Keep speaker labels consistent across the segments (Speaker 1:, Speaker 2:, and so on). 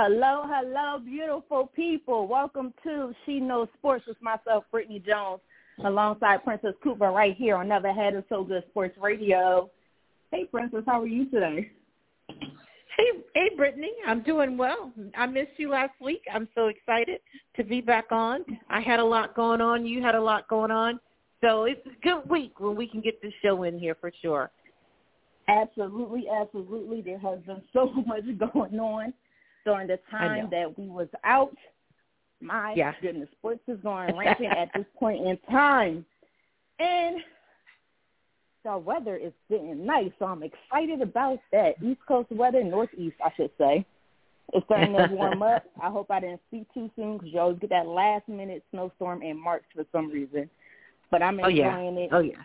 Speaker 1: Hello, hello, beautiful people. Welcome to She Knows Sports with myself, Brittany Jones, alongside Princess Cooper right here on Never Had It So Good Sports Radio. Hey, Princess, how are you today?
Speaker 2: Hey, hey, Brittany, I'm doing well. I missed you last week. I'm so excited to be back on. I had a lot going on. You had a lot going on. So it's a good week when we can get the show in here for sure.
Speaker 1: Absolutely, absolutely. There has been so much going on during the time that we was out. My
Speaker 2: yeah.
Speaker 1: goodness, sports is going rampant at this point in time. And the weather is getting nice, so I'm excited about that. East Coast weather, Northeast, I should say. It's starting to warm up. I hope I didn't speak too soon because you always get that last minute snowstorm in March for some reason. But I'm enjoying
Speaker 2: oh, yeah.
Speaker 1: it.
Speaker 2: Oh yeah.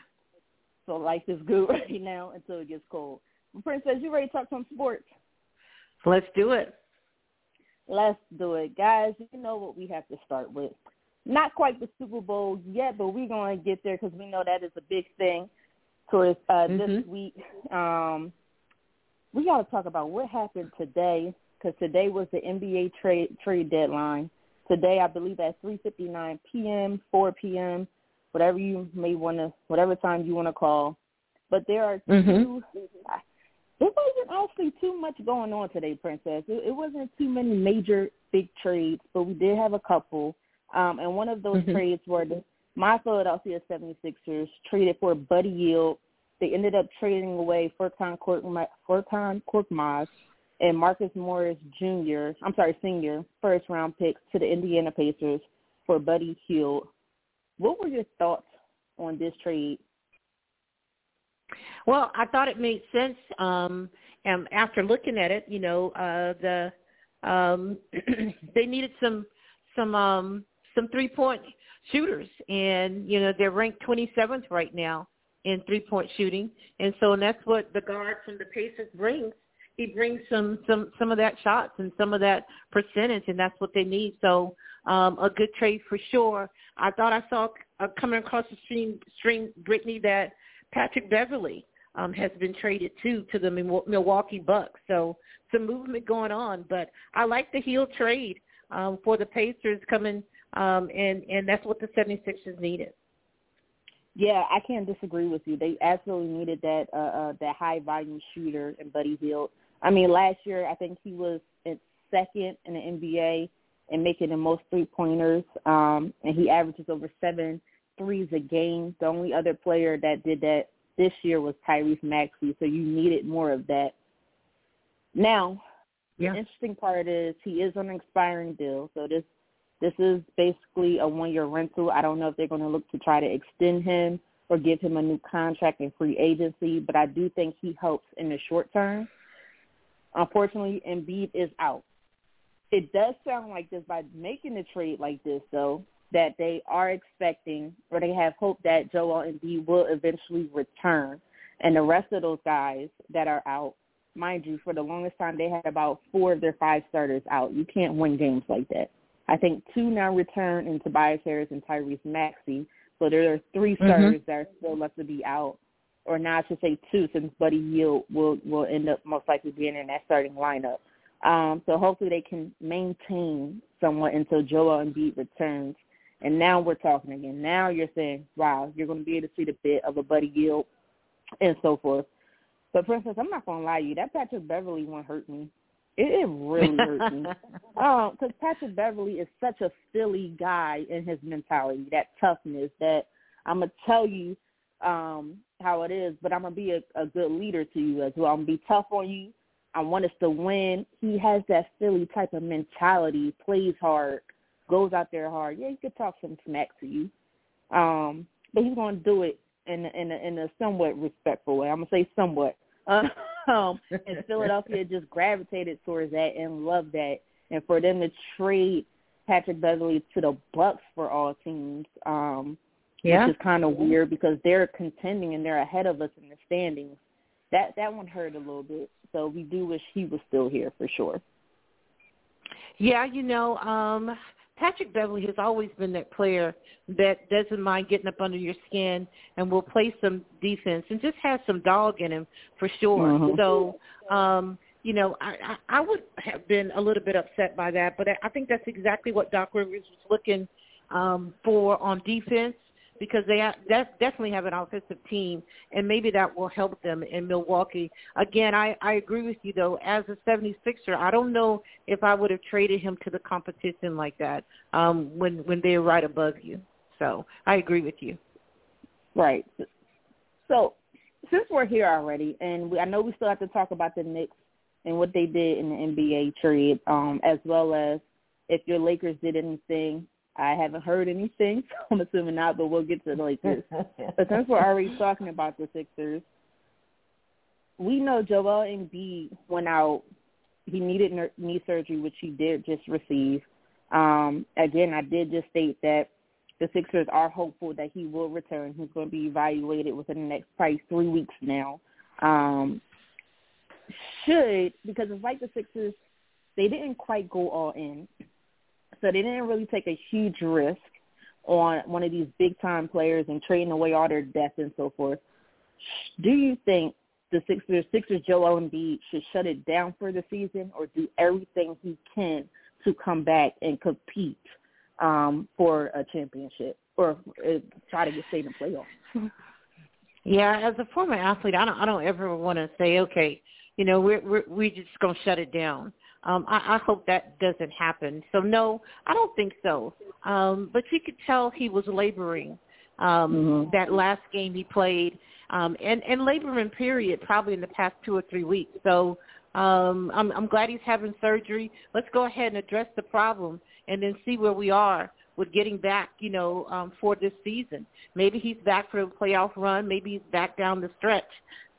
Speaker 1: So life is good right now until it gets cold. Princess, you ready to talk some sports?
Speaker 2: Let's do it.
Speaker 1: Let's do it, guys. You know what we have to start with. Not quite the Super Bowl yet, but we're going to get there because we know that is a big thing towards uh,
Speaker 2: mm-hmm.
Speaker 1: this week. Um, we got to talk about what happened today because today was the NBA trade trade deadline. Today, I believe at 3:59 p.m., 4 p.m., whatever you may want to, whatever time you want to call. But there are
Speaker 2: mm-hmm.
Speaker 1: two it wasn't actually too much going on today, Princess. It, it wasn't too many major big trades, but we did have a couple. Um, and one of those
Speaker 2: mm-hmm.
Speaker 1: trades were the, my Philadelphia 76ers traded for Buddy Hield. They ended up trading away Furkan Korkmaz and Marcus Morris Jr. I'm sorry, senior first round picks to the Indiana Pacers for Buddy Hield. What were your thoughts on this trade
Speaker 2: well, I thought it made sense. Um, and after looking at it, you know, uh, the um, they needed some some um, some three point shooters, and you know they're ranked 27th right now in three point shooting, and so and that's what the guard from the Pacers brings. He brings some some some of that shots and some of that percentage, and that's what they need. So um, a good trade for sure. I thought I saw uh, coming across the stream, stream Brittany that Patrick Beverley um, has been traded too to the Milwaukee Bucks. So some movement going on, but I like the Hield trade um, for the Pacers coming, um, and and that's what the 76ers needed.
Speaker 1: Yeah, I can't disagree with you. They absolutely needed that uh, uh, that high volume shooter in Buddy Hield. I mean, last year I think he was in second in the NBA and making the most three pointers, um, and he averages over seven threes a game. The only other player that did that this year was Tyrese Maxey, so you needed more of that. Now,
Speaker 2: yeah.
Speaker 1: the interesting part is he is on an expiring deal, so this this is basically a one year rental. I don't know if they're going to look to try to extend him or give him a new contract in free agency, but I do think he helps in the short term. Unfortunately, Embiid is out. It does sound like this by making a trade like this, though that they are expecting or they have hope that Joel Embiid will eventually return. And the rest of those guys that are out, mind you, for the longest time they had about four of their five starters out. You can't win games like that. I think two now return in Tobias Harris and Tyrese Maxey. So there are 3
Speaker 2: mm-hmm.
Speaker 1: starters mm-hmm. that are still left to be out. Or now I should say two since Buddy Hield will will end up most likely being in that starting lineup. Um, so hopefully they can maintain somewhat until Joel Embiid returns. And now we're talking again. Now you're saying, wow, you're going to be able to see the bit of a Buddy Hield and so forth. But Princess, I'm not going to lie to you. That Patrick Beverley one hurt me. It, it really hurt me. Because um, Patrick Beverley is such a silly guy in his mentality, that toughness, that I'm going to tell you um, how it is, but I'm going to be a, a good leader to you as well. I'm going to be tough on you. I want us to win. He has that silly type of mentality, plays hard, goes out there hard, yeah, he could talk some smack to you, um, but he's going to do it in in a, in a somewhat respectful way. I'm gonna say somewhat. um, and Philadelphia just gravitated towards that and loved that, and for them to trade Patrick Beverley to the Bucks for all teams, um, yeah. which is kind of weird because they're contending and they're ahead of us in the standings. That that one hurt a little bit. So we do wish he was still here for sure.
Speaker 2: Yeah, you know, um Patrick Beverley has always been that player that doesn't mind getting up under your skin and will play some defense and just has some dog in him for sure. Mm-hmm. So, um, you know, I, I, I would have been a little bit upset by that, but I think that's exactly what Doc Rivers was looking um, for on defense because they have, definitely have an offensive team, and maybe that will help them in Milwaukee. Again, I, I agree with you, though. As a 76er, I don't know if I would have traded him to the competition like that um, when, when they're right above you. So I agree with you.
Speaker 1: Right. So since we're here already, and we, I know we still have to talk about the Knicks and what they did in the NBA trade, um, as well as if your Lakers did anything I haven't heard anything, so I'm assuming not, but we'll get to the Lakers. but since we're already talking about the Sixers, we know Joel Embiid went out. He needed knee surgery, which he did just receive. Um, again, I did just state that the Sixers are hopeful that he will return. He's going to be evaluated within the next probably three weeks now. Um, should because it's like the Sixers, they didn't quite go all in so they didn't really take a huge risk on one of these big time players and trading away all their depth and so forth. Do you think the Sixers, Sixers Joel Embiid should shut it down for the season or do everything he can to come back and compete um, for a championship or uh, try to get stay in the playoffs?
Speaker 2: Yeah, as a former athlete, I don't I don't ever want to say, okay, you know, we're we're we're just gonna shut it down. Um, I, I hope that doesn't happen. So no, I don't think so. Um, but you could tell he was laboring um, mm-hmm. that last game he played, um, and and laboring period probably in the past two or three weeks. So um, I'm, I'm glad he's having surgery. Let's go ahead and address the problem, and then see where we are with getting back, you know, um, for this season. Maybe he's back for a playoff run. Maybe he's back down the stretch.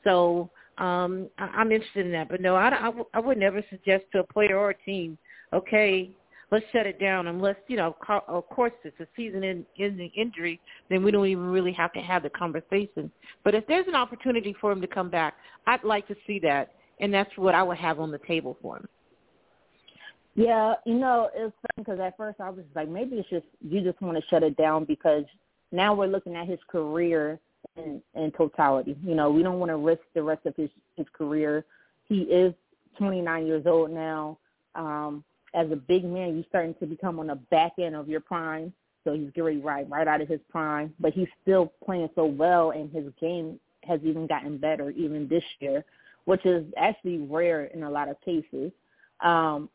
Speaker 2: So um, I, I'm interested in that. But no, I, I, I would never suggest to a player or a team, okay, let's shut it down unless, you know, of course it's a season-ending injury, then we don't even really have to have the conversation. But if there's an opportunity for him to come back, I'd like to see that, and that's what I would have on the table for him.
Speaker 1: Yeah, you know, it's funny because at first I was like, maybe it's just you just want to shut it down because now we're looking at his career in, in totality. You know, we don't want to risk the rest of his his career. He is 29 years old now. Um, as a big man, you're starting to become on the back end of your prime. So he's getting right right out of his prime, but he's still playing so well, and his game has even gotten better even this year, which is actually rare in a lot of cases. Um,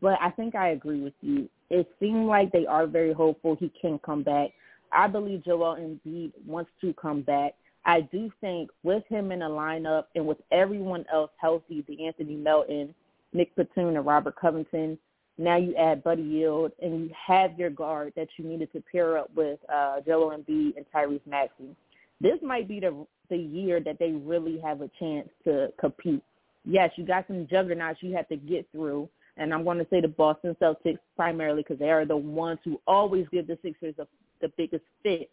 Speaker 1: but I think I agree with you. It seemed like they are very hopeful he can come back. I believe Joel Embiid wants to come back. I do think with him in the lineup and with everyone else healthy, the Anthony Melton, Nick Batum, and Robert Covington, now you add Buddy Hield, and you have your guard that you needed to pair up with uh, Joel Embiid and Tyrese Maxey. This might be the the year that they really have a chance to compete. Yes, you got some juggernauts you have to get through, and I'm going to say the Boston Celtics primarily because they are the ones who always give the Sixers a the biggest fit.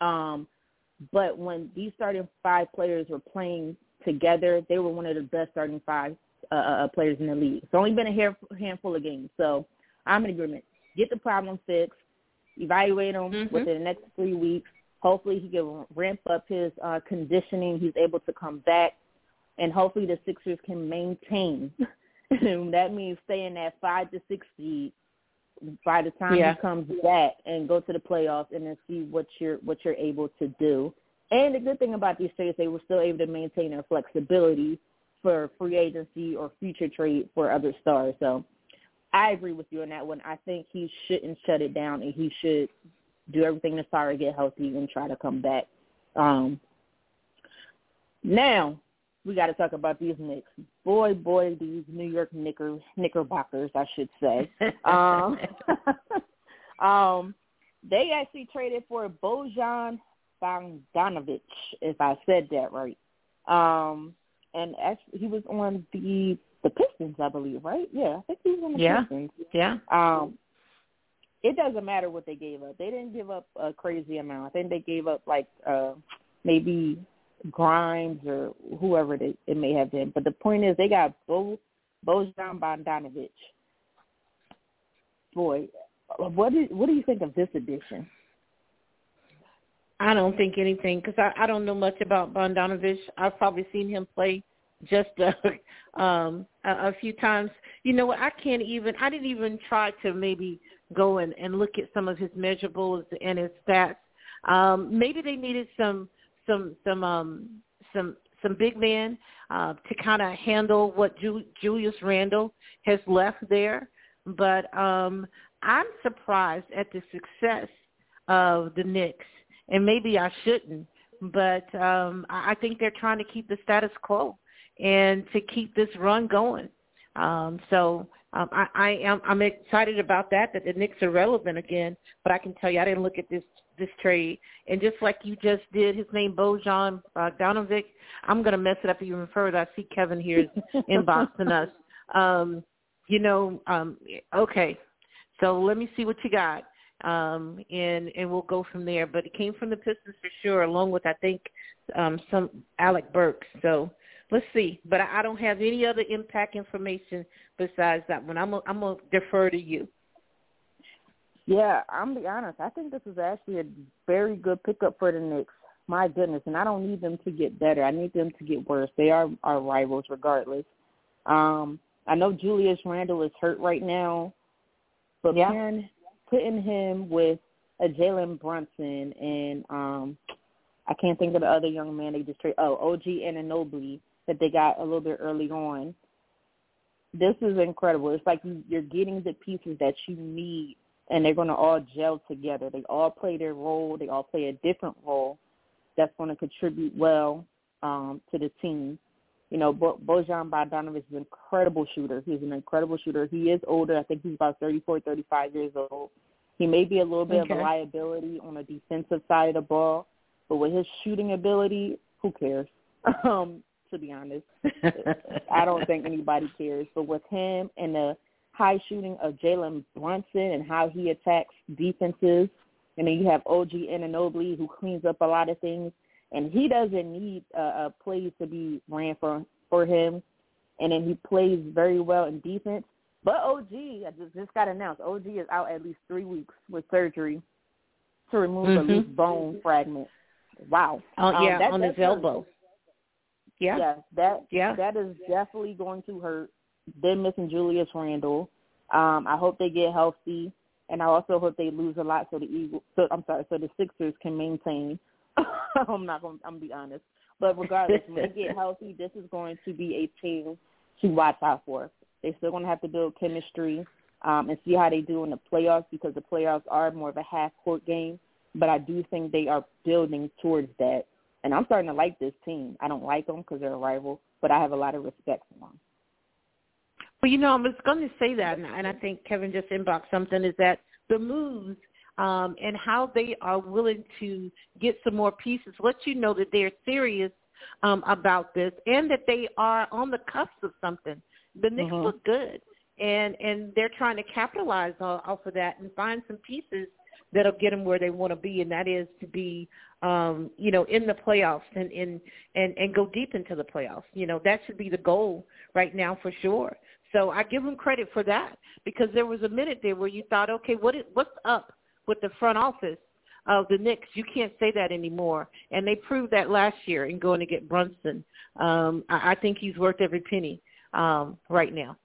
Speaker 1: Um, but when these starting five players were playing together, they were one of the best starting five uh, uh, players in the league. It's only been a handful of games, so I'm in agreement. Get the problem fixed, evaluate him mm-hmm. within the next three weeks. Hopefully, he can ramp up his uh, conditioning. He's able to come back, and hopefully, the Sixers can maintain. And that means staying at five to six seed by the time yeah. he comes back and go to the playoffs and then see what you're what you're able to do. And the good thing about these trades, they were still able to maintain their flexibility for free agency or future trade for other stars. So I agree with you on that one. I think he shouldn't shut it down and he should do everything to try to get healthy and try to come back. Um, now, we got to talk about these Knicks. Boy, boy, these New York Knicker Knickerbockers, I should say. um, um, they actually traded for Bojan Bogdanovic, if I said that right. Um, and actually, he was on the the Pistons, I believe, right? Yeah, I think he was on the
Speaker 2: yeah.
Speaker 1: Pistons.
Speaker 2: Yeah.
Speaker 1: Um, it doesn't matter what they gave up. They didn't give up a crazy amount. I think they gave up like uh maybe Grimes or whoever it, it may have been. But the point is, they got Bo Bojan Bogdanovic. Boy, what do what do you think of this addition?
Speaker 2: I don't think anything because I, I don't know much about Bogdanovic. I've probably seen him play just uh, um, a, a few times. You know what? I can't even. I didn't even try to maybe go and, and look at some of his measurables and his stats. Um, maybe they needed some some some um, some some big men uh, to kind of handle what Ju- Julius Randle has left there. But um, I'm surprised at the success of the Knicks, and maybe I shouldn't, but um, I think they're trying to keep the status quo and to keep this run going. Um, so um, I, I am I'm excited about that that the Knicks are relevant again. But I can tell you, I didn't look at this this trade, and just like you just did, his name Bojan Bogdanovic. I'm going to mess it up even further. I see Kevin here inboxing us. Um, you know, um, okay, so let me see what you got, um, and and we'll go from there. But it came from the Pistons for sure, along with I think um, some Alec Burks. So let's see. But I, I don't have any other impact information besides that one. I'm I'm gonna defer to you.
Speaker 1: Yeah, I'm be honest. I think this is actually a very good pickup for the Knicks. My goodness, and I don't need them to get better. I need them to get worse. They are our rivals, regardless. Um, I know Julius Randle is hurt right now, but yeah. man, putting him with a Jalen Brunson and um I can't think of the other young man they just traded. Oh, OG Anunoby that they got a little bit early on. This is incredible. It's like you're getting the pieces that you need, and they're going to all gel together. They all play their role. They all play a different role that's going to contribute well um, to the team. You know, Bo- Bojan Bogdanovic is an incredible shooter. He's an incredible shooter. He is older. I think he's about 34, 35 years old. He may be a little bit okay. of a liability on the defensive side of the ball, but with his shooting ability, who cares? Um, to be honest. I don't think anybody cares. But with him and the high shooting of Jalen Brunson and how he attacks defenses, and then you have OG Anunoby who cleans up a lot of things, and he doesn't need uh, uh, plays to be ran for for him, and then he plays very well in defense. But OG, I just, just got announced, OG is out at least three weeks with surgery to remove mm-hmm. a loose bone fragment. Wow.
Speaker 2: Oh um, yeah, that, on his elbow.
Speaker 1: Yeah. Yes, that yeah. that is definitely going to hurt. Them missing Julius Randle. Um, I hope they get healthy, and I also hope they lose a lot so the Eagles. So I'm sorry, so the Sixers can maintain. I'm not going. I'm gonna be honest, but regardless, when they get healthy, this is going to be a team to watch out for. They're still going to have to build chemistry um, and see how they do in the playoffs because the playoffs are more of a half court game. But I do think they are building towards that and I'm starting to like this team. I don't like them because they're a rival, but I have a lot of respect for them.
Speaker 2: Well, you know, I was going to say that, and I think Kevin just inboxed something, is that the moves um, and how they are willing to get some more pieces let you know that they're serious um, about this and that they are on the cusp of something. The Knicks mm-hmm. look good, and and they're trying to capitalize off of that and find some pieces that'll get them where they want to be, and that is to be, um, you know, in the playoffs and in and and go deep into the playoffs. You know, that should be the goal right now for sure. So I give them credit for that because there was a minute there where you thought, okay, what is what's up with the front office of the Knicks? You can't say that anymore, and they proved that last year in going to get Brunson. Um, I, I think he's worth every penny um, right now.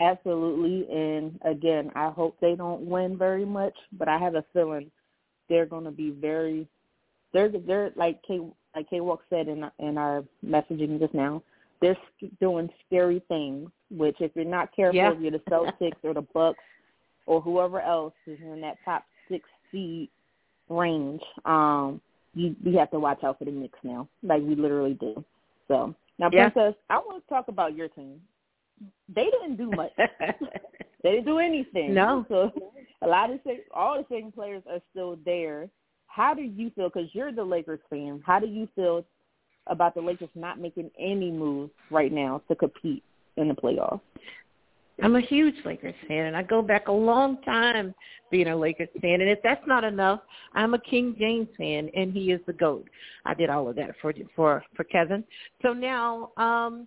Speaker 1: Absolutely, and again, I hope they don't win very much, but I have a feeling they're going to be very. They're they're like K like K Walk said in in our messaging just now. They're doing scary things, which if you're not careful, yeah. you're the Celtics or the Bucks or whoever else is in that top six seed range, um, you we have to watch out for the Knicks now, like we literally do. So now, yeah. Princess, I want to talk about your team they didn't do much. they didn't do anything.
Speaker 2: No.
Speaker 1: So a lot of all the same players are still there. How do you feel? Because you're the Lakers fan. How do you feel about the Lakers not making any moves right now to compete in the playoffs?
Speaker 2: I'm a huge Lakers fan, and I go back a long time being a Lakers fan. And if that's not enough, I'm a King James fan, and he is the goat. I did all of that for for for Kevin. So now, um,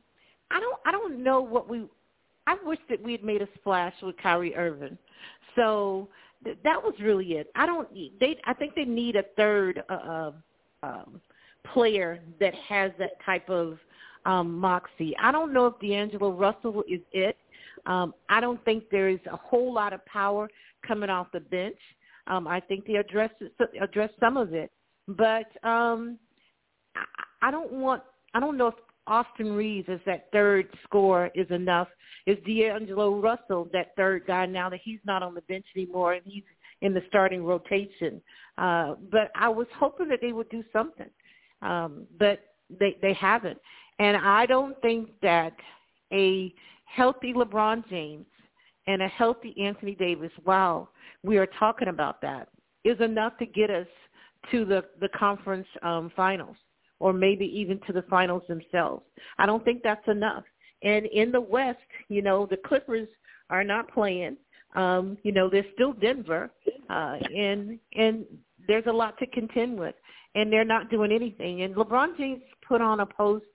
Speaker 2: I don't I don't know what we. I wish that we had made a splash with Kyrie Irving. So th- that was really it. I don't. They. I think they need a third uh, um, player that has that type of um, moxie. I don't know if D'Angelo Russell is it. Um, I don't think there is a whole lot of power coming off the bench. Um, I think they addressed address some of it, but um, I, I don't want. I don't know if Austin Reaves as that third scorer is enough. Is D'Angelo Russell that third guy now that he's not on the bench anymore and he's in the starting rotation? Uh, but I was hoping that they would do something, um, but they they haven't. And I don't think that a healthy LeBron James and a healthy Anthony Davis, wow, we are talking about that, is enough to get us to the, the conference um, finals or maybe even to the finals themselves. I don't think that's enough. And in the West, you know, the Clippers are not playing. Um, you know, they're still Denver, uh, and and there's a lot to contend with, and they're not doing anything. And LeBron James put on a post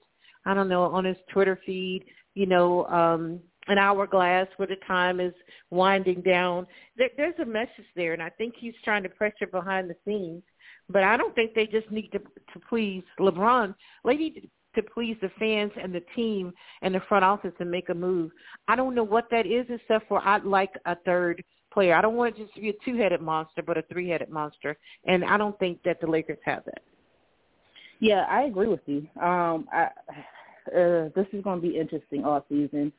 Speaker 2: I don't know, on his Twitter feed, you know, um, an hourglass where the time is winding down. There, there's a message there, and I think he's trying to pressure behind the scenes. But I don't think they just need to to please LeBron. They need to, to please the fans and the team and the front office and make a move. I don't know what that is, except for I'd like a third player. I don't want it just to be a two-headed monster, but a three-headed monster, and I don't think that the Lakers have that.
Speaker 1: Yeah, I agree with you. Um, I, uh, this is going to be interesting all season.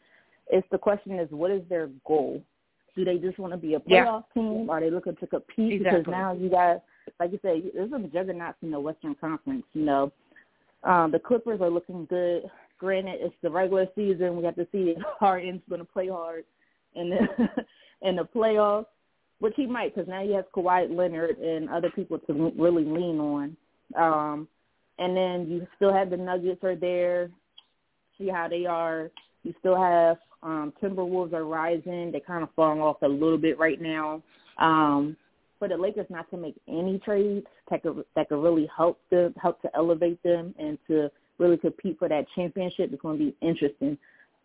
Speaker 1: It's the question is, what is their goal? Do they just want to be a playoff yeah. team? Are they looking to compete?
Speaker 2: Exactly.
Speaker 1: Because now you got, like you said, there's some juggernauts in the Western Conference. You know, um, the Clippers are looking good. Granted, it's the regular season. We have to see if Harden's going to play hard the in the playoffs, which he might, because now he has Kawhi Leonard and other people to really lean on. Um, and then you still have the Nuggets are there see how they are. You still have um, Timberwolves are rising. They're kind of falling off a little bit right now. Um, for the Lakers not to make any trades that could, that could really help them, help to elevate them and to really compete for that championship is going to be interesting.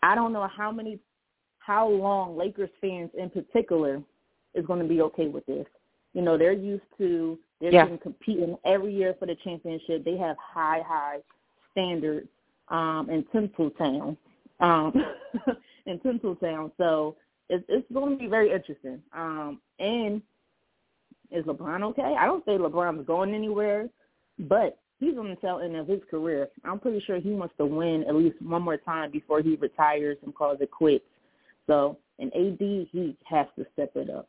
Speaker 1: I don't know how many, how long Lakers fans in particular is going to be okay with this. You know, they're used to they're yeah. competing every year for the championship. They have high, high standards um, in Tinseltown, um, in Tinseltown. So it's, it's going to be very interesting. Um, and is LeBron okay? I don't say LeBron's going anywhere, but he's on the tail end of his career. I'm pretty sure he wants to win at least one more time before he retires and calls it quits. So in AD, he has to step it up.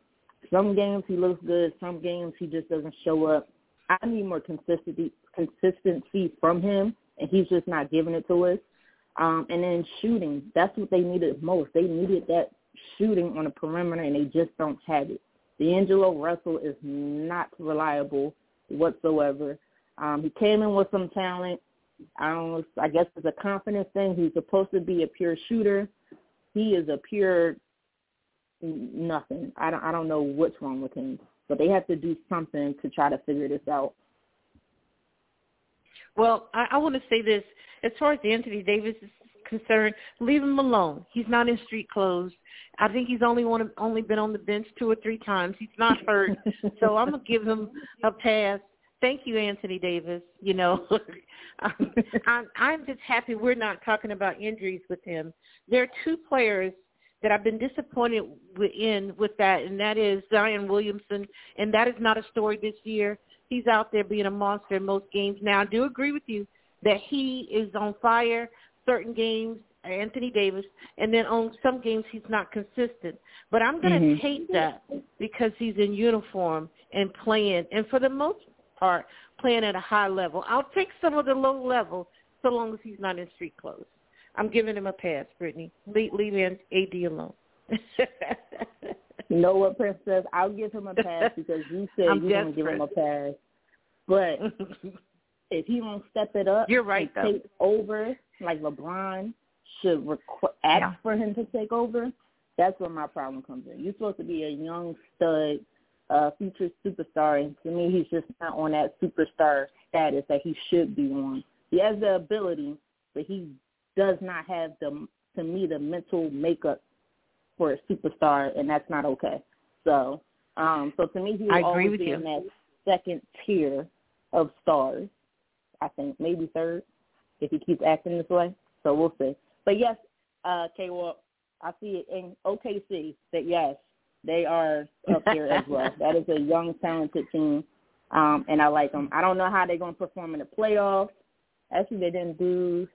Speaker 1: Some games he looks good. Some games he just doesn't show up. I need more consistency consistency from him and he's just not giving it to us. Um, and then shooting, that's what they needed most. They needed that shooting on the perimeter, and they just don't have it. D'Angelo Russell is not reliable whatsoever. Um, he came in with some talent. I don't I guess it's a confidence thing. He's supposed to be a pure shooter. He is a pure nothing. I don't I don't know what's wrong with him. But they have to do something to try to figure this out.
Speaker 2: Well, I, I want to say this. As far as Anthony Davis is concerned, leave him alone. He's not in street clothes. I think he's only one, only been on the bench two or three times. He's not hurt, so I'm gonna give him a pass. Thank you, Anthony Davis. You know, I'm, I'm, I'm just happy we're not talking about injuries with him. There are two players that I've been disappointed in with that, and that is Zion Williamson, and that is not a story this year he's out there being a monster in most games. Now, I do agree with you that he is on fire certain games, Anthony Davis, and then on some games he's not consistent. But I'm going to mm-hmm. take that because he's in uniform and playing, and for the most part, playing at a high level. I'll take some of the low level so long as he's not in street clothes. I'm giving him a pass, Brittany. Leave, leave AD alone.
Speaker 1: you know what, Princess? I'll give him a pass because you said you're going to give him a pass. But if he won't step it up,
Speaker 2: you're right.
Speaker 1: And take over like LeBron should requ- ask yeah. for him to take over. That's where my problem comes in. You're supposed to be a young stud, uh, future superstar, and to me, he's just not on that superstar status that he should be on. He has the ability, but he does not have the, to me, the mental makeup for a superstar, and that's not okay. So, um, so to me, he will always be
Speaker 2: you.
Speaker 1: in that second tier of stars. I think maybe third if he keeps acting this way. So we'll see. But yes, uh, K Walk, I see it in OKC that yes, they are up there as well. That is a young, talented team, um, and I like them. I don't know how they're going to perform in the playoffs. Actually, they didn't do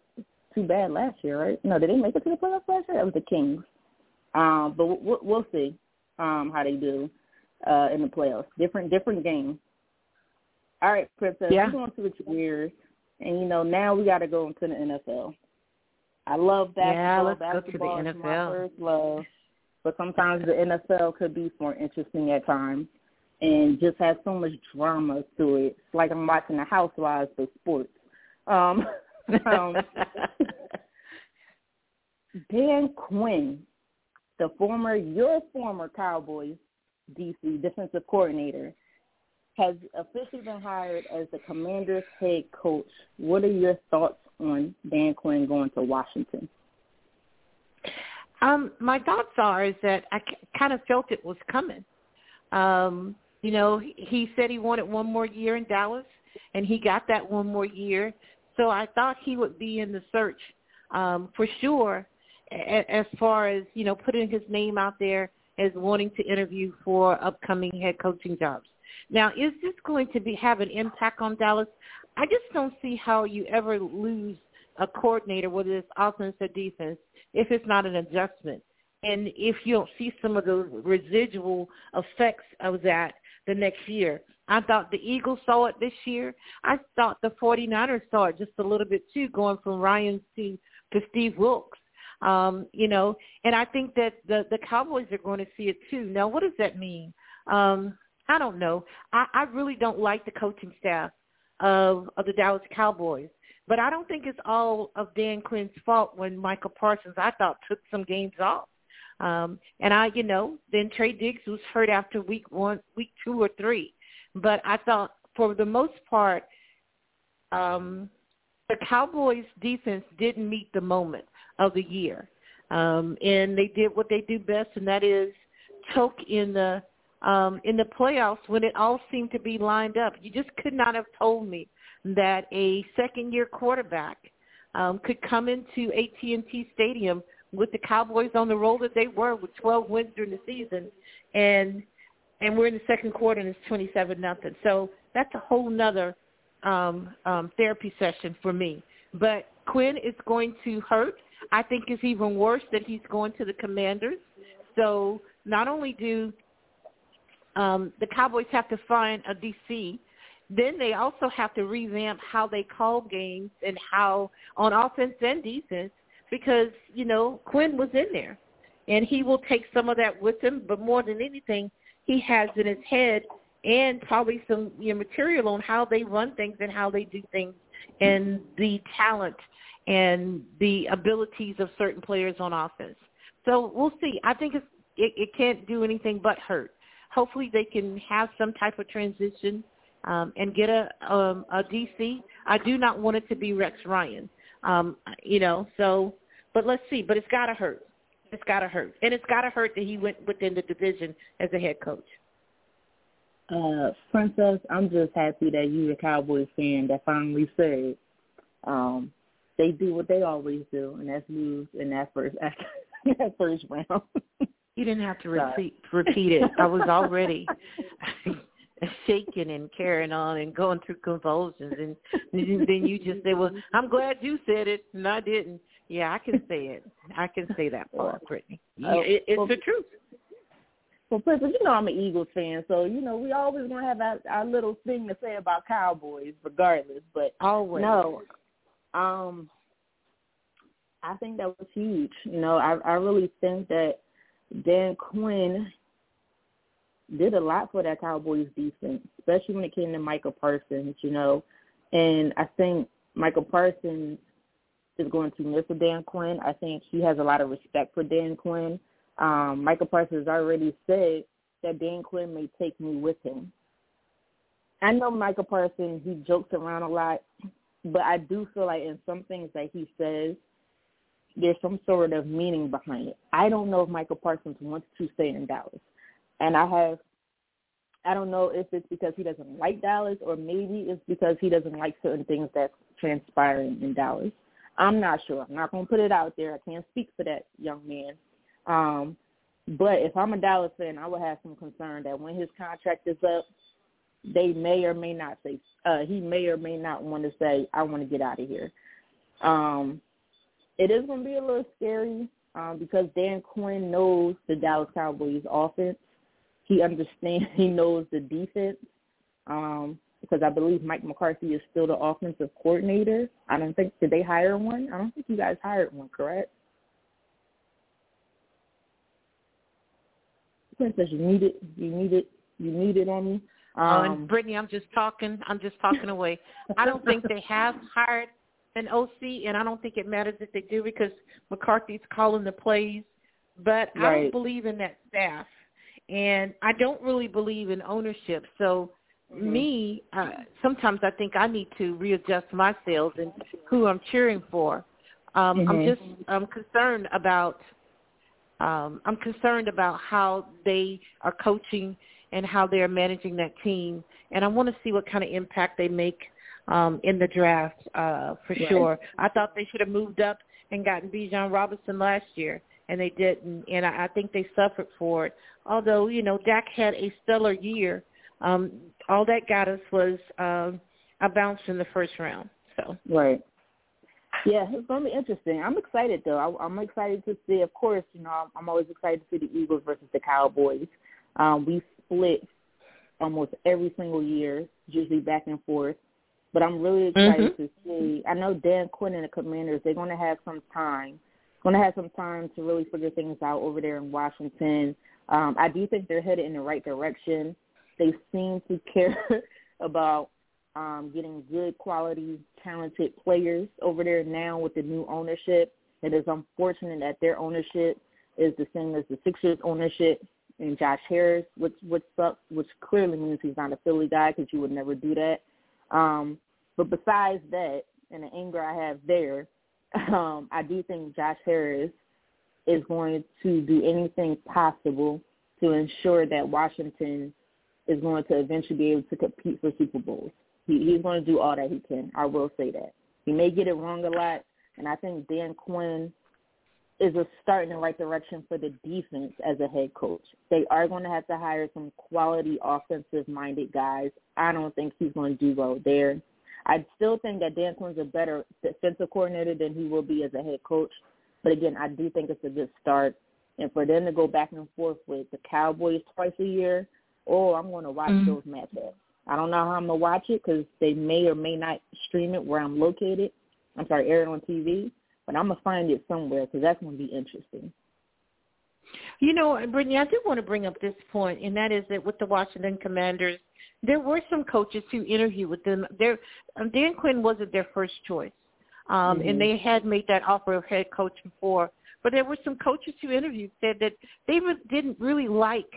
Speaker 1: too bad last year, right? No, did they make it to the playoffs last year? That was the Kings. Um, but we'll, we'll see um, how they do uh, in the playoffs. Different, different game. All right, Princess,
Speaker 2: yeah.
Speaker 1: we're going to switch gears, and you know now we got to go into the NFL. I love basketball.
Speaker 2: Yeah, let's
Speaker 1: basketball
Speaker 2: go to the
Speaker 1: is
Speaker 2: NFL.
Speaker 1: my first love, but sometimes the NFL could be more interesting at times, and just has so much drama to it. It's like I'm watching the Housewives for sports. Um, um, Dan Quinn, the former, your former Cowboys DC defensive coordinator, has officially been hired as the Commanders head coach. What are your thoughts on Dan Quinn going to Washington?
Speaker 2: Um, my thoughts are is that I kind of felt it was coming. Um, you know, he, said he wanted one more year in Dallas, and he got that one more year. So I thought he would be in the search um, for sure, as far as you know, putting his name out there as wanting to interview for upcoming head coaching jobs. Now, is this going to be have an impact on Dallas? I just don't see how you ever lose a coordinator, whether it's offense or defense, if it's not an adjustment. And if you don't see some of the residual effects of that the next year. I thought the Eagles saw it this year. I thought the 49ers saw it just a little bit too, going from Ryan to, to Steve Wilks. Um, you know, and I think that the, the Cowboys are going to see it too. Now, what does that mean? Um, I don't know. I, I really don't like the coaching staff of, of the Dallas Cowboys. But I don't think it's all of Dan Quinn's fault when Micah Parsons, I thought, took some games off. Um, and I, you know, then Trey Diggs was hurt after week one, week two or three. But I thought for the most part, um, the Cowboys defense didn't meet the moment of the year. Um, and they did what they do best, and that is choke in the um, in the playoffs when it all seemed to be lined up. You just could not have told me that a second-year quarterback um, could come into AT&T Stadium with the Cowboys on the roll that they were with 12 wins during the season, and and we're in the second quarter and it's 27 nothing. So that's a whole nother um, um, therapy session for me. But Quinn is going to hurt. I think it's even worse that he's going to the Commanders. So not only do um, the Cowboys have to find a DC, then they also have to revamp how they call games and how on offense and defense because you know Quinn was in there, and he will take some of that with him. But more than anything, he has in his head and probably some you know, material on how they run things and how they do things, and the talent and the abilities of certain players on offense. So we'll see. I think it's, it, it can't do anything but hurt. Hopefully they can have some type of transition um, and get a, um, a DC. I do not want it to be Rex Ryan. Um, you know, so but let's see. But it's got to hurt. It's got to hurt, and it's got to hurt that he went within the division as a head coach.
Speaker 1: Uh, Princess, I'm just happy that you're a Cowboys fan that finally said um, they do what they always do, and that's lose in that first that first round.
Speaker 2: you didn't have to repeat repeat it. I was already shaking and carrying on and going through convulsions, and then you just say, "Well, I'm glad you said it, and I didn't." Yeah, I can say it. I can say that part, Brittany. Yeah, it, it's
Speaker 1: well,
Speaker 2: the truth.
Speaker 1: Well, Princess, you know I'm an Eagles fan, so you know we always gonna have our, our little thing to say about Cowboys, regardless. But
Speaker 2: always,
Speaker 1: no, um, I think that was huge. You know, I I really think that Dan Quinn did a lot for that Cowboys defense, especially when it came to Micah Parsons. You know, and I think Micah Parsons is going to miss a Dan Quinn. I think he has a lot of respect for Dan Quinn. Um, Micah Parsons already said that Dan Quinn may take me with him. I know Micah Parsons, he jokes around a lot, but I do feel like in some things that he says, there's some sort of meaning behind it. I don't know if Micah Parsons wants to stay in Dallas. And I have I don't know if it's because he doesn't like Dallas or maybe it's because he doesn't like certain things that's transpiring in Dallas. I'm not sure. I'm not going to put it out there. I can't speak for that young man. Um, but if I'm a Dallas fan, I would have some concern that when his contract is up, they may or may not say uh, he may or may not want to say I want to get out of here. Um, it is going to be a little scary um, because Dan Quinn knows the Dallas Cowboys offense. He understands. He knows the defense. Um, because I believe Mike McCarthy is still the offensive coordinator. I don't think did they hire one? I don't think you guys hired one, correct? Princess, you need it. You need it. You need it on me.
Speaker 2: Um, oh, and um, Brittany, I'm just talking. I'm just talking away. I don't think they have hired an OC, and I don't think it matters if they do because McCarthy's calling the plays. But right. I don't believe in that staff, and I don't really believe in ownership. So mm-hmm. me, uh, sometimes I think I need to readjust my sails and who I'm cheering for. Um, mm-hmm. I'm just I'm concerned about um, I'm concerned about how they are coaching and how they're managing that team, and I want to see what kind of impact they make um, in the draft uh, for right. sure. I thought they should have moved up and gotten Bijan Robinson last year, and they didn't, and I, I think they suffered for it. Although you know Dak had a stellar year, um, all that got us was uh, a bounce in the first round. So
Speaker 1: right. Yeah, it's going to be interesting. I'm excited though. I, I'm excited to see. Of course, you know, I'm always excited to see the Eagles versus the Cowboys. Um, we split almost every single year, usually back and forth. But I'm really excited mm-hmm. to see. I know Dan Quinn and the Commanders. They're going to have some time. Going to have some time to really figure things out over there in Washington. Um, I do think they're headed in the right direction. They seem to care about um, getting good quality, talented players over there now with the new ownership. It is unfortunate that their ownership is the same as the Sixers ownership and Josh Harris, which which sucks, which clearly means he's not a Philly guy because you would never do that. Um, but besides that, and the anger I have there, um, I do think Josh Harris is going to do anything possible to ensure that Washington is going to eventually be able to compete for Super Bowls. He, he's going to do all that he can. I will say that. He may get it wrong a lot, and I think Dan Quinn is a start in the right direction for the defense as a head coach. They are going to have to hire some quality offensive-minded guys. I don't think he's going to do well there. I still think that Dan Quinn's a better defensive coordinator than he will be as a head coach. But again, I do think it's a good start. And for them to go back and forth with the Cowboys twice a year, oh, I'm going to watch mm-hmm. those matchups. I don't know how I'm going to watch it because they may or may not stream it where I'm located. I'm sorry, air it on TV but I'm gonna find it somewhere because that's gonna be interesting.
Speaker 2: You know, Brittany, I do want to bring up this point, and that is that with the Washington Commanders, there were some coaches who interviewed with them. There, um, Dan Quinn wasn't their first choice, um, mm-hmm. and they had made that offer of head coach before. But there were some coaches who interviewed said that they re- didn't really like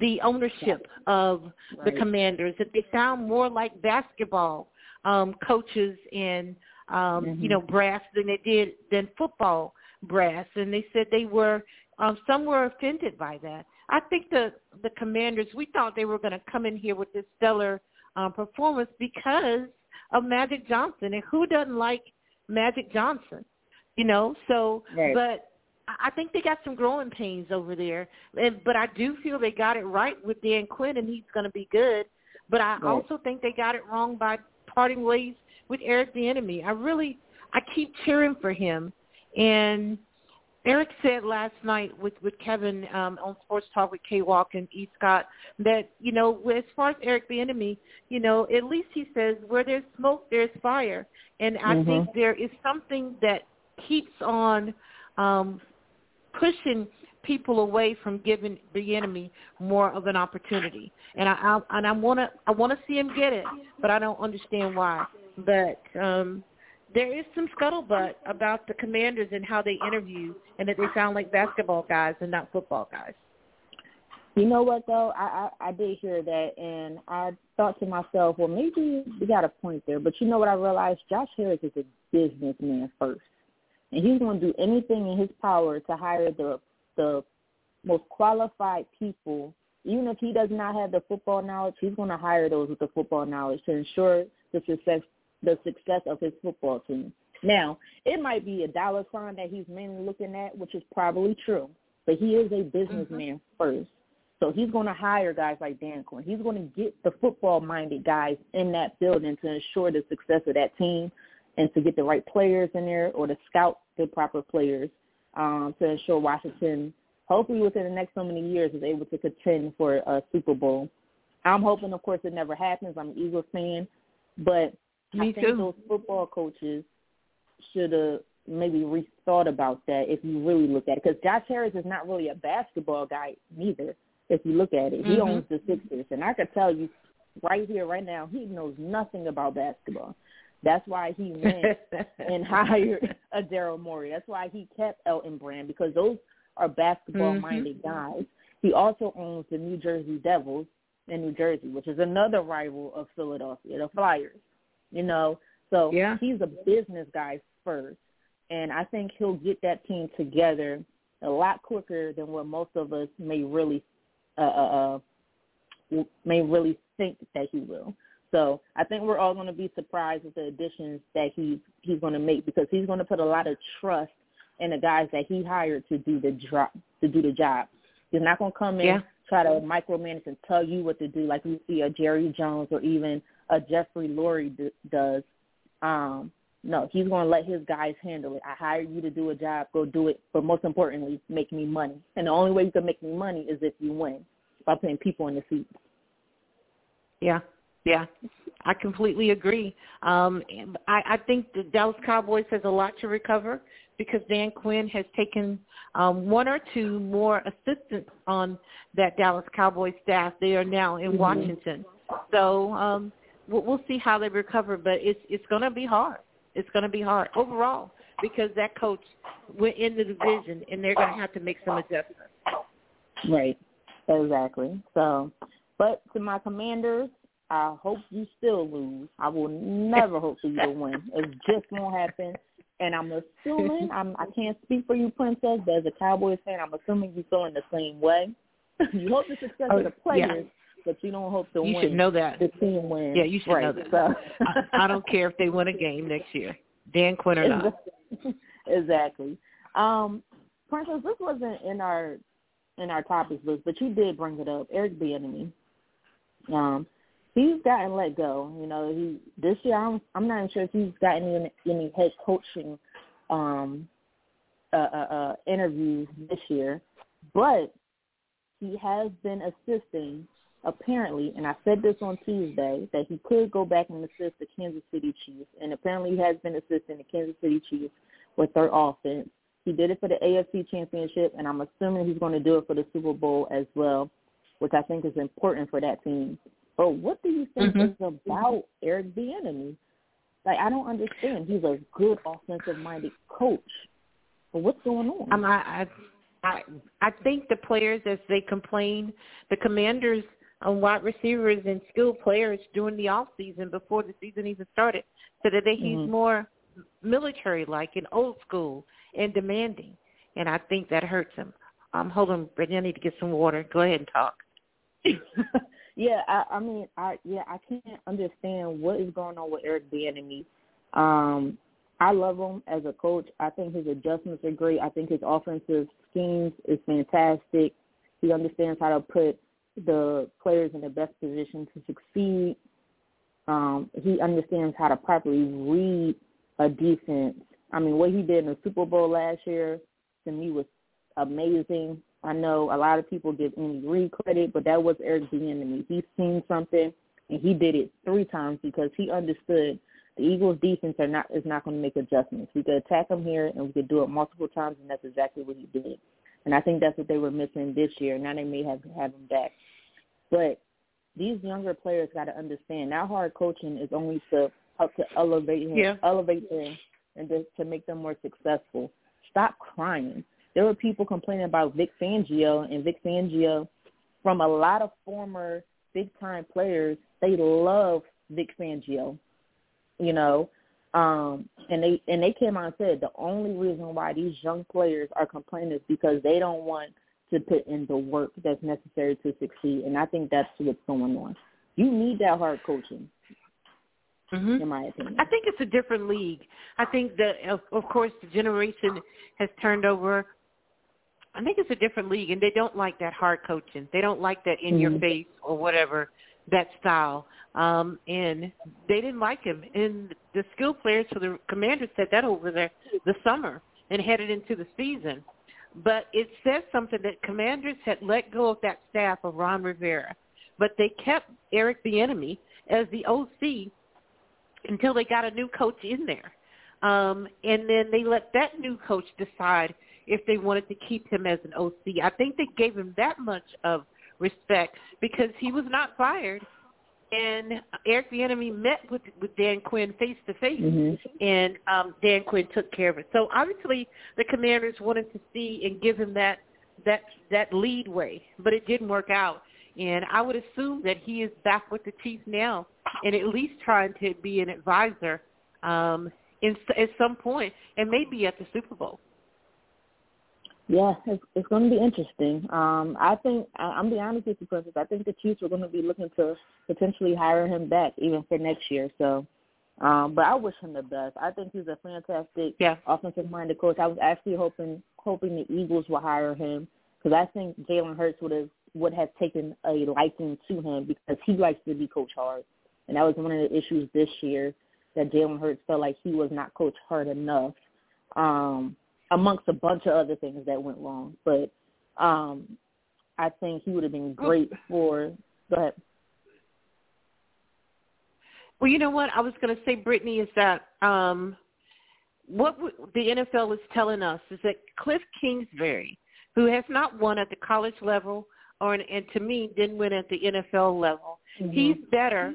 Speaker 2: the ownership of right. the Commanders. That they sound more like basketball um, coaches and um, mm-hmm. you know, brass than they did than football brass, and they said they were um, some were offended by that. I think the the Commanders we thought they were going to come in here with this stellar um, performance because of Magic Johnson, and who doesn't like Magic Johnson? You know, so right. but I think they got some growing pains over there. And, but I do feel they got it right with Dan Quinn, and he's going to be good. But I right. also think they got it wrong by parting ways with Eric Bieniemy. I really, I keep cheering for him. And Eric said last night with with Kevin um, on Sports Talk with K Walk and E Scott that you know as far as Eric Bieniemy, you know at least he says where there's smoke there's fire, and I mm-hmm. think there is something that keeps on um, pushing people away from giving Bieniemy more of an opportunity. And I, I and I want to I want to see him get it, but I don't understand why. But um, there is some scuttlebutt about the commanders and how they interview and that they sound like basketball guys and not football guys.
Speaker 1: You know what though? I, I I did hear that, and I thought to myself, well, maybe we got a point there. But you know what? I realized Josh Harris is a businessman first, and he's to do anything in his power to hire the the most qualified people. Even if he does not have the football knowledge, he's to hire those with the football knowledge to ensure the success the success of his football team. Now, it might be a dollar sign that he's mainly looking at, which is probably true, but he is a businessman mm-hmm. first. So he's going to hire guys like Dan Quinn. He's going to get the football-minded guys in that building to ensure the success of that team and to get the right players in there or to scout the proper players um, to ensure Washington, hopefully within the next so many years, is able to contend for a Super Bowl. I'm hoping, of course, it never happens. I'm an Eagles fan, but
Speaker 2: Me
Speaker 1: I think
Speaker 2: too.
Speaker 1: those football coaches should have maybe rethought about that if you really look at it. Because Josh Harris is not really a basketball guy neither if you look at it.
Speaker 2: Mm-hmm.
Speaker 1: He owns the Sixers, and I could tell you right here, right now, he knows nothing about basketball. That's why he went and hired a Daryl Morey. That's why he kept Elton Brand because those are basketball-minded
Speaker 2: mm-hmm.
Speaker 1: guys. He also owns the New Jersey Devils in New Jersey, which is another rival of Philadelphia, the Flyers. You know, so
Speaker 2: yeah.
Speaker 1: he's a business guy first, and I think he'll get that team together a lot quicker than what most of us may really uh, uh, uh, may really think that he will. So I think we're all going to be surprised with the additions that he's he's going to make because he's going to put a lot of trust in the guys that he hired to do the drop to do the job. He's not going to come in
Speaker 2: yeah.
Speaker 1: try to micromanage and tell you what to do like we see a Jerry Jones or even a Jeffrey Lurie d- does. Um, no, he's going to let his guys handle it. I hire you to do a job, go do it. But most importantly, make me money. And the only way you can make me money is if you win by putting people in the seats.
Speaker 2: Yeah, yeah, I completely agree. Um, I, I think the Dallas Cowboys has a lot to recover because Dan Quinn has taken um, one or two more assistants on that Dallas Cowboys staff. They are now in mm-hmm. Washington, so um, we'll, we'll see how they recover. But it's it's going to be hard. It's going to be hard overall because that coach went in the division and they're going to have to make some adjustments.
Speaker 1: Right. Exactly. So, but to my commanders, I hope you still lose. I will never hope for you to win. It just won't happen. And I'm assuming I'm I can't speak for you, Princess, but as a Cowboys fan, I'm assuming you feel in the same way. you hope the success
Speaker 2: oh,
Speaker 1: of the oh, players,
Speaker 2: yeah.
Speaker 1: But you don't hope to
Speaker 2: you
Speaker 1: win.
Speaker 2: You should know that
Speaker 1: the team wins.
Speaker 2: Yeah, you should
Speaker 1: right.
Speaker 2: know that.
Speaker 1: So.
Speaker 2: I, I don't care if they win a game next year, Dan Quinn or not.
Speaker 1: exactly. Um, Princess, this wasn't in our in our topics list, but you did bring it up. Eric Bieniemy. Um, he's gotten let go. You know, he this year I'm I'm not even sure if he's gotten any, any head coaching um uh, uh, uh interviews this year, but he has been assisting apparently, and I said this on Tuesday that he could go back and assist the Kansas City Chiefs, and apparently he has been assisting the Kansas City Chiefs with their offense. He did it for the AFC Championship, and I'm assuming he's going to do it for the Super Bowl as well, which I think is important for that team. But what do you think
Speaker 2: mm-hmm.
Speaker 1: is about Eric Bieniemy? Like I don't understand. He's a good offensive-minded coach, but what's going on?
Speaker 2: Um, I, I, I, I think the players, as they complain, the Commanders on wide receivers and skilled players during the off season before the season even started, so that they,
Speaker 1: mm-hmm.
Speaker 2: he's more military-like and old school and demanding, and I think that hurts him. Um, hold on, Britne, I need to get some water. Go ahead and talk.
Speaker 1: yeah, I, I mean, I yeah, I can't understand what is going on with Eric Bieniemy. Um, I love him as a coach. I think his adjustments are great. I think his offensive schemes is fantastic. He understands how to put the players in the best position to succeed. Um, he understands how to properly read a defense. I mean, what he did in the Super Bowl last year to me was amazing. I know a lot of people give Andy Reid credit, but that was Eric Bieniemy. He's seen something, and he did it three times because he understood the Eagles' defense are not is not going to make adjustments. We could attack them here, and we could do it multiple times, and that's exactly what he did. And I think that's what they were missing this year. Now they may have have him back, but these younger players got to understand now hard coaching is only to help to elevate him,
Speaker 2: yeah.
Speaker 1: elevate them, and to, to make them more successful. Stop crying. There were people complaining about Vic Fangio and Vic Fangio from a lot of former big time players. They love Vic Fangio, you know, um, and they and they came out and said the only reason why these young players are complaining is because they don't want to put in the work that's necessary to succeed. And I think that's what's going on. You need that hard coaching.
Speaker 2: Mm-hmm.
Speaker 1: In my opinion,
Speaker 2: I think it's a different league. I think that, of, of course, the generation has turned over. I think it's a different league, and they don't like that hard coaching. They don't like that in mm-hmm. your face or whatever that style. Um, and they didn't like him. And the skill players for the Commanders said that over there the summer and headed into the season. But it says something that Commanders had let go of that staff of Ron Rivera, but they kept Eric Bieniemy as the OC until they got a new coach in there. Um, and then they let that new coach decide if they wanted to keep him as an OC. I think they gave him that much of respect because he was not fired. And Eric Bieniemy met with with Dan Quinn face to face, and um, Dan Quinn took care of it. So obviously, the Commanders wanted to see and give him that that that lead way, but it didn't work out. And I would assume that he is back with the Chiefs now, and at least trying to be an advisor um, in, at some point, and maybe at the Super Bowl.
Speaker 1: Yeah, it's, it's going to be interesting. Um, I think I'm be honest with you, Princess. I think the Chiefs are going to be looking to potentially hire him back even for next year. So, um, but I wish him the best. I think he's a fantastic
Speaker 2: yeah.
Speaker 1: offensive-minded coach. I was actually hoping hoping the Eagles will hire him because I think Jalen Hurts would have would have taken a liking to him because he likes to be coach hard, and that was one of the issues this year that Jalen Hurts felt like he was not coach hard enough. Um, amongst a bunch of other things that went wrong. But um, I think he would have been great for. Go ahead.
Speaker 2: Well, you know what I was going to say, Britne, is that um, what w- the NFL is telling us is that Cliff Kingsbury, who has not won at the college level, or and to me didn't win at the NFL level, mm-hmm. he's better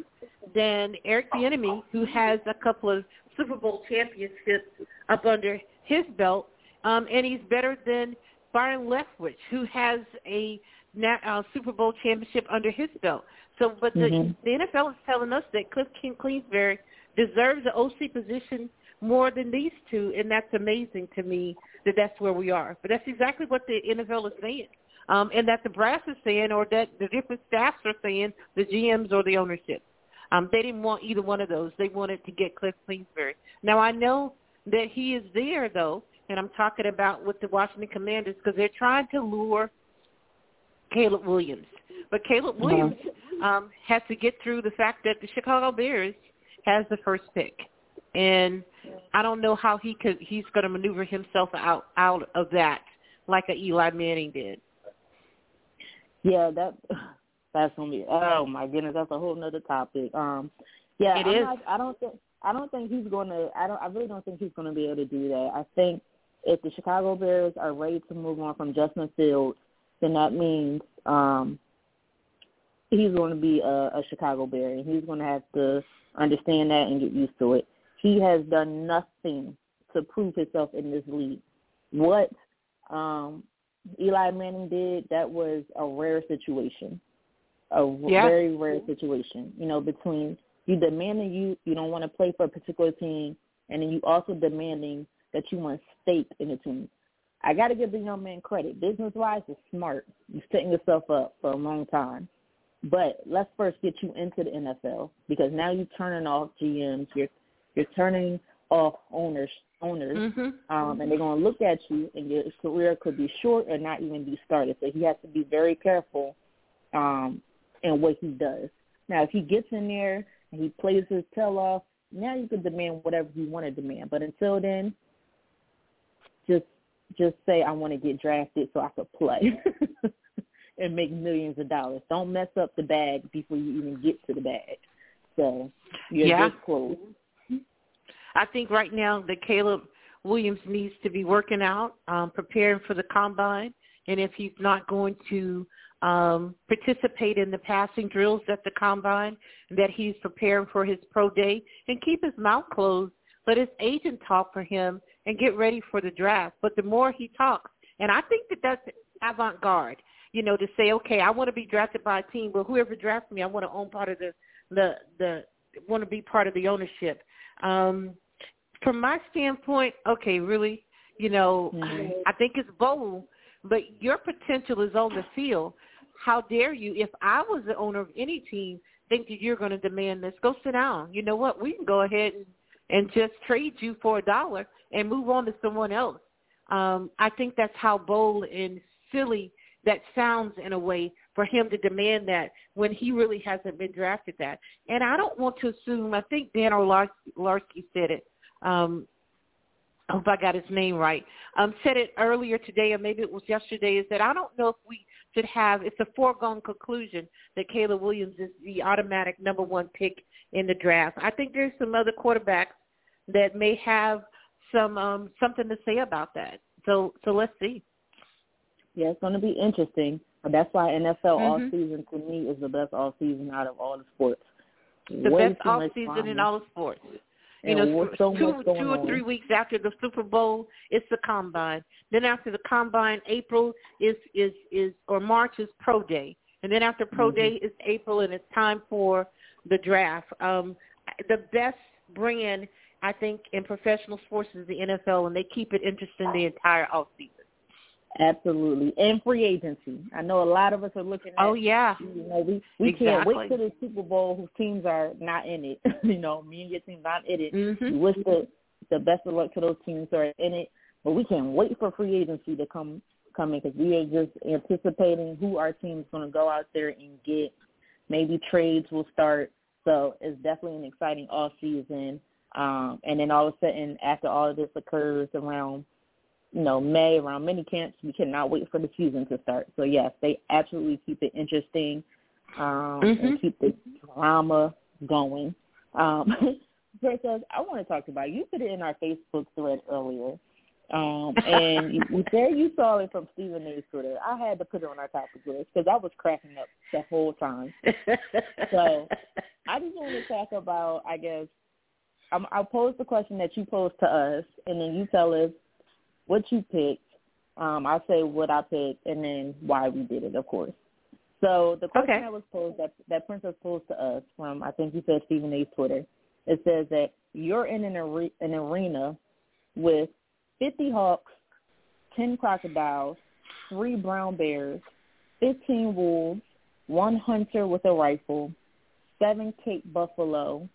Speaker 2: than Eric Bieniemy, who has a couple of Super Bowl championships up under his belt um, and he's better than Byron Leftwich, who has a uh, Super Bowl championship under his belt. So, but the, mm-hmm. the NFL is telling us that Cliff King Kingsbury deserves the OC position more than these two, and that's amazing to me that that's where we are. But that's exactly what the NFL is saying, um, and that the brass is saying, or that the different staffs are saying, the GMs or the ownership. Um, they didn't want either one of those. They wanted to get Cliff Kingsbury. Now I know that he is there though, and I'm talking about with the Washington Commanders because they're trying to lure Caleb Williams. But Caleb uh-huh. Williams um, has to get through the fact that the Chicago Bears has the first pick, and I don't know how he could. He's going to maneuver himself out out of that like a Eli Manning did.
Speaker 1: Yeah, that that's gonna be. Oh my goodness, that's a whole nother topic. Um, yeah,
Speaker 2: it
Speaker 1: I'm
Speaker 2: is.
Speaker 1: Not, I don't think. I don't think he's going to. I don't. I really don't think he's going to be able to do that. I think if the Chicago Bears are ready to move on from Justin Fields, then that means um, he's going to be a, a Chicago Bear, and he's going to have to understand that and get used to it. He has done nothing to prove himself in this league. What um, Eli Manning did, that was a rare situation, a
Speaker 2: yeah.
Speaker 1: very rare situation. You know, between you demanding you you don't want to play for a particular team, and then you also demanding that you want to stake in the team. I got to give the young man credit. Business wise, it's smart. You're setting yourself up for a long time. But let's first get you into the NFL because now you're turning off GMs. You're you're turning off owners owners,
Speaker 2: mm-hmm.
Speaker 1: um, and they're going to look at you, and your career could be short or not even be started. So he has to be very careful um, in what he does. Now, if he gets in there and he plays his tail off, now you can demand whatever you want to demand. But until then, just just say I want to get drafted so I could play and make millions of dollars. Don't mess up the bag before you even get to the bag. So you're
Speaker 2: yeah.
Speaker 1: just close.
Speaker 2: I think right now that Caleb Williams needs to be working out, um, preparing for the combine. and if he's not going to um, participate in the passing drills at the combine, that he's preparing for his pro day, and keep his mouth closed. Let his agent talk for him and get ready for the draft. But the more he talks, and I think that that's avant-garde, you know, to say, okay, I want to be drafted by a team, but whoever drafts me, I want to own part of the the the want to be part of the ownership. Um, from my standpoint, okay, really, you know, mm-hmm. I think it's bold, but your potential is on the field. How dare you? If I was the owner of any team, think that you're going to demand this? Go sit down. You know what? We can go ahead and and just trade you for a dollar and move on to someone else. Um, I think that's how bold and silly that sounds in a way for him to demand that when he really hasn't been drafted that. And I don't want to assume, I think Dan Orlovsky said it. Um, I hope I got his name right. Um, said it earlier today, or maybe it was yesterday, is that I don't know if we should have, it's a foregone conclusion that Caleb Williams is the automatic number one pick in the draft. I think there's some other quarterbacks that may have some um, something to say about that. So so let's see.
Speaker 1: Yeah, it's going to be interesting. That's why NFL mm-hmm. all season to me is the best all season out of all the sports.
Speaker 2: The Way best all season in all the sports. You and know, so two, two or three weeks after the Super Bowl, it's the combine. Then after the combine, April is is is or March is pro day, and then after pro mm-hmm. day is April, and it's time for the draft. Um, the best brand I think in professional sports is the NFL, and they keep it interesting the entire off season.
Speaker 1: Absolutely, and free agency. I know a lot of us are looking. At,
Speaker 2: oh yeah.
Speaker 1: You know, we we exactly. can't wait for the Super Bowl whose teams are not in it. you know, me and your team not in it.
Speaker 2: Mm-hmm.
Speaker 1: We wish the the best of luck to those teams who are in it, but we can't wait for free agency to come come in because we are just anticipating who our team's going to go out there and get. Maybe trades will start. So it's definitely an exciting off season. Um, and then all of a sudden, after all of this occurs around you know, May around mini camps. We cannot wait for the season to start. So yes, they absolutely keep it interesting um,
Speaker 2: mm-hmm.
Speaker 1: and keep the drama going. Um, Princess, I want to talk about you put it in our Facebook thread earlier. Um, and you, there you saw it from Stephen A's Twitter. I had to put it on our topic list because I was cracking up the whole time. so I just want to talk about, I guess, I'm, I'll pose the question that you posed to us, and then you tell us what you picked. Um, I'll say what I picked and then why we did it, of course. So the question
Speaker 2: okay.
Speaker 1: that was posed that that Princess posed to us from I think you said Stephen A's Twitter. It says that you're in an, are- an arena with 50 hawks, 10 crocodiles, three brown bears, 15 wolves, one hunter with a rifle, seven cape buffalo,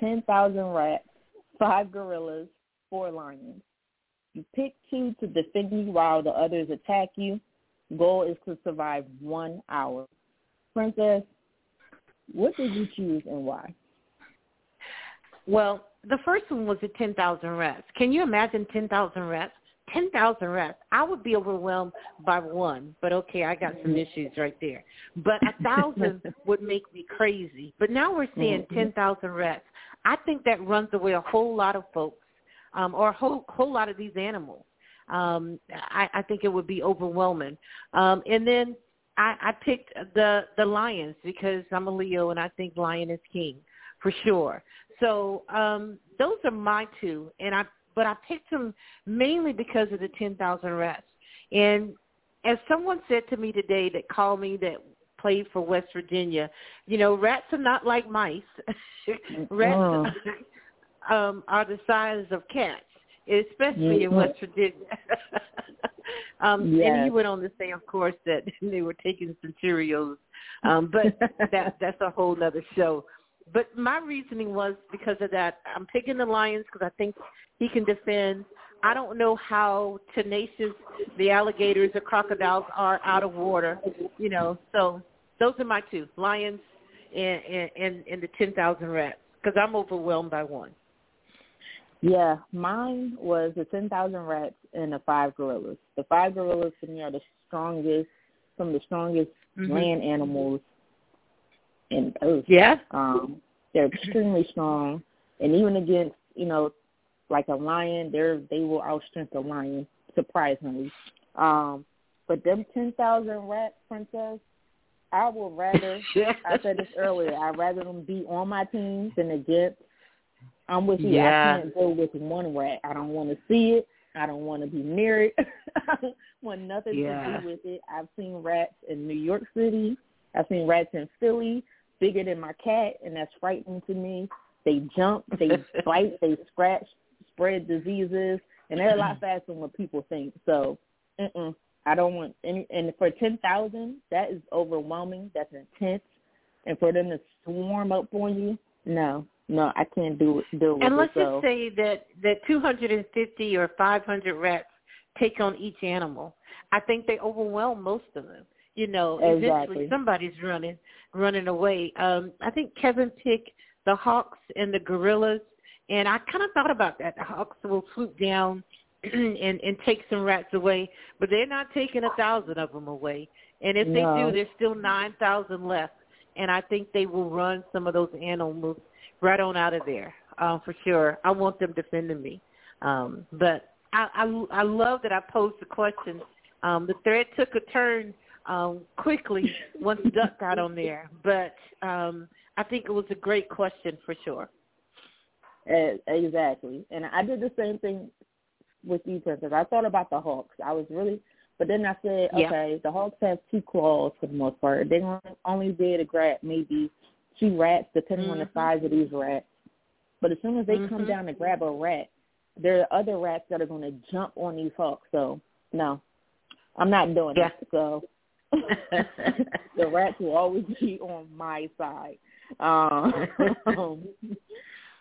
Speaker 1: 10,000 rats, five gorillas, four lions. You pick two to defend you while the others attack you. Goal is to survive one hour. Princess, what did you choose and why?
Speaker 2: Well, the first one was the 10,000 rats. Can you imagine 10,000 reps? 10,000 reps. I would be overwhelmed by one, but okay, I got some issues right there. But a thousand would make me crazy. But now we're seeing mm-hmm. 10,000 reps. I think that runs away a whole lot of folks um, or a whole whole lot of these animals. Um, I, I think it would be overwhelming. Um, and then I, I picked the the lions because I'm a Leo and I think lion is king for sure. So um, those are my two, and I but I picked them mainly because of the ten thousand reps. And as someone said to me today that called me that played for West Virginia, you know, rats are not like mice. rats oh um, are the size of cats, especially mm-hmm. in West Virginia. um,
Speaker 1: yes.
Speaker 2: And he went on to say, of course, that they were taking some Cheerios, um, but that that's a whole other show. But my reasoning was because of that. I'm picking the Lions because I think he can defend. I don't know how tenacious the alligators or crocodiles are out of water, you know. So those are my two: Lions and and, and the ten thousand rats. Because I'm overwhelmed by one.
Speaker 1: Yeah, mine was the 10,000 rats and the five gorillas. The five gorillas to me are the strongest, some of the strongest mm-hmm. land animals in Earth.
Speaker 2: Yeah.
Speaker 1: Um, they're extremely strong, and even against you know, like a lion, they're they will outstrength a lion surprisingly. Um, But them ten thousand rats, princess, I would rather. I said this earlier. I'd rather them be on my team than against. I'm with you.
Speaker 2: Yeah.
Speaker 1: I can't go with one rat. I don't want to see it. I don't want to be near it. I don't want nothing
Speaker 2: Yeah.
Speaker 1: to do with it. I've seen rats in New York City. I've seen rats in Philly, bigger than my cat, and that's frightening to me. They jump, they bite, they scratch, spread diseases, and they're a lot faster than what people think. So, mm-mm, I don't want any. And for ten thousand, that is overwhelming. That's intense. And for them to swarm up on you, no, no, I can't do it. Deal
Speaker 2: And let's
Speaker 1: so.
Speaker 2: just say that that 250 or 500 rats take on each animal. I think they overwhelm most of them. You know,
Speaker 1: Exactly.
Speaker 2: eventually somebody's running running away. Um, I think Kevin picked the hawks and the gorillas, and I kind of thought about that. The hawks will swoop down and and take some rats away, but they're not taking a thousand of them away. And if
Speaker 1: No.
Speaker 2: they do, there's still nine thousand left. And I think they will run some of those animals right on out of there uh, for sure. I want them defending me. Um, but I, I, I love that I posed the question. Um, the thread took a turn um, quickly once Duck got on there, but um, I think it was a great question for sure.
Speaker 1: Exactly. And I did the same thing with you, Princess. I thought about the Hawks. I was really, but then I said,
Speaker 2: Yeah.
Speaker 1: okay, the Hawks have two claws for the most part. To only able to grab maybe two rats, depending on the
Speaker 2: Mhm.
Speaker 1: size of these rats. But as soon as they come
Speaker 2: Mhm.
Speaker 1: down to grab a rat, there are other rats that are going to jump on these Hawks. So, no, I'm not doing
Speaker 2: Yeah.
Speaker 1: it. So, the rats will always be on my side. Um,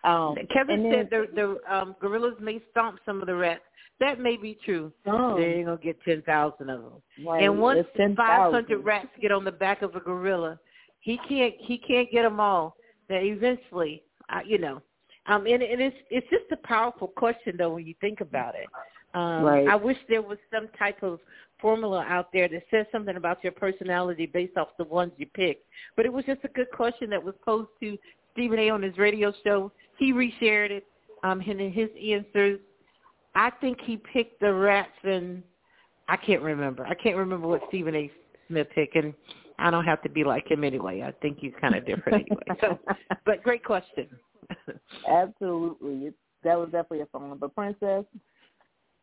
Speaker 1: um,
Speaker 2: Kevin
Speaker 1: and then-
Speaker 2: said the the um, gorillas may stomp some of the rats. That may be true.
Speaker 1: Oh,
Speaker 2: They ain't gonna get ten thousand of them.
Speaker 1: right.
Speaker 2: and once
Speaker 1: It's 10,000.
Speaker 2: five hundred rats get on the back of a gorilla, he can't he can't get them all. That eventually, uh, you know, um, and, and it's it's just a powerful question though when you think about it. Um,
Speaker 1: Right.
Speaker 2: I wish there was some type of formula out there that says something about your personality based off the ones you pick. But it was just a good question that was posed to Stephen A. on his radio show. He reshared it, um, and in his answers, I think he picked the rats and I can't remember. I can't remember what Stephen A. Smith picked, and I don't have to be like him anyway. I think he's kind of different anyway. So, but great question.
Speaker 1: Absolutely. That was definitely a fun one. But Princess,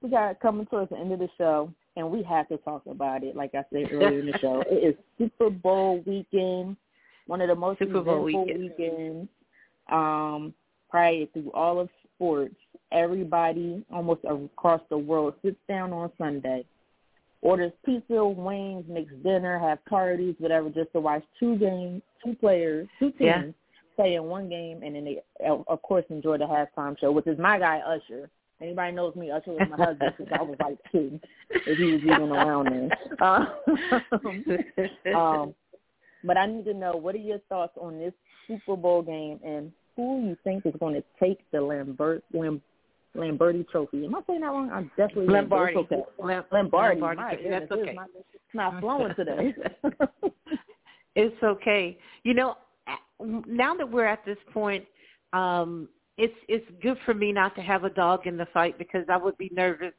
Speaker 1: we got coming towards the end of the show, and we have to talk about it. Like I said earlier in the show, it is Super Bowl weekend, one of the most
Speaker 2: Super Bowl
Speaker 1: eventful
Speaker 2: weekend.
Speaker 1: weekends. Um, probably through all of sports, everybody almost across the world sits down on Sunday, orders pizza, wings, makes dinner, have parties, whatever, just to watch two games, two players, two teams
Speaker 2: Yeah.
Speaker 1: play in one game, and then they, of course, enjoy the halftime show, which is my guy Usher. Anybody knows me, Usher was my husband since I was like two, if he was even around then. Um, um, but I need to know what are your thoughts on this Super Bowl game and who you think is going to take the Lambert Lam, Lamberti Trophy? Am I saying that wrong? I'm definitely
Speaker 2: Lombardi.
Speaker 1: Okay.
Speaker 2: Lam-
Speaker 1: Lombardi.
Speaker 2: Lombardi.
Speaker 1: My
Speaker 2: That's okay.
Speaker 1: It's not, it's not flowing today.
Speaker 2: It's okay. You know, now that we're at this point, um, it's it's good for me not to have a dog in the fight because I would be nervous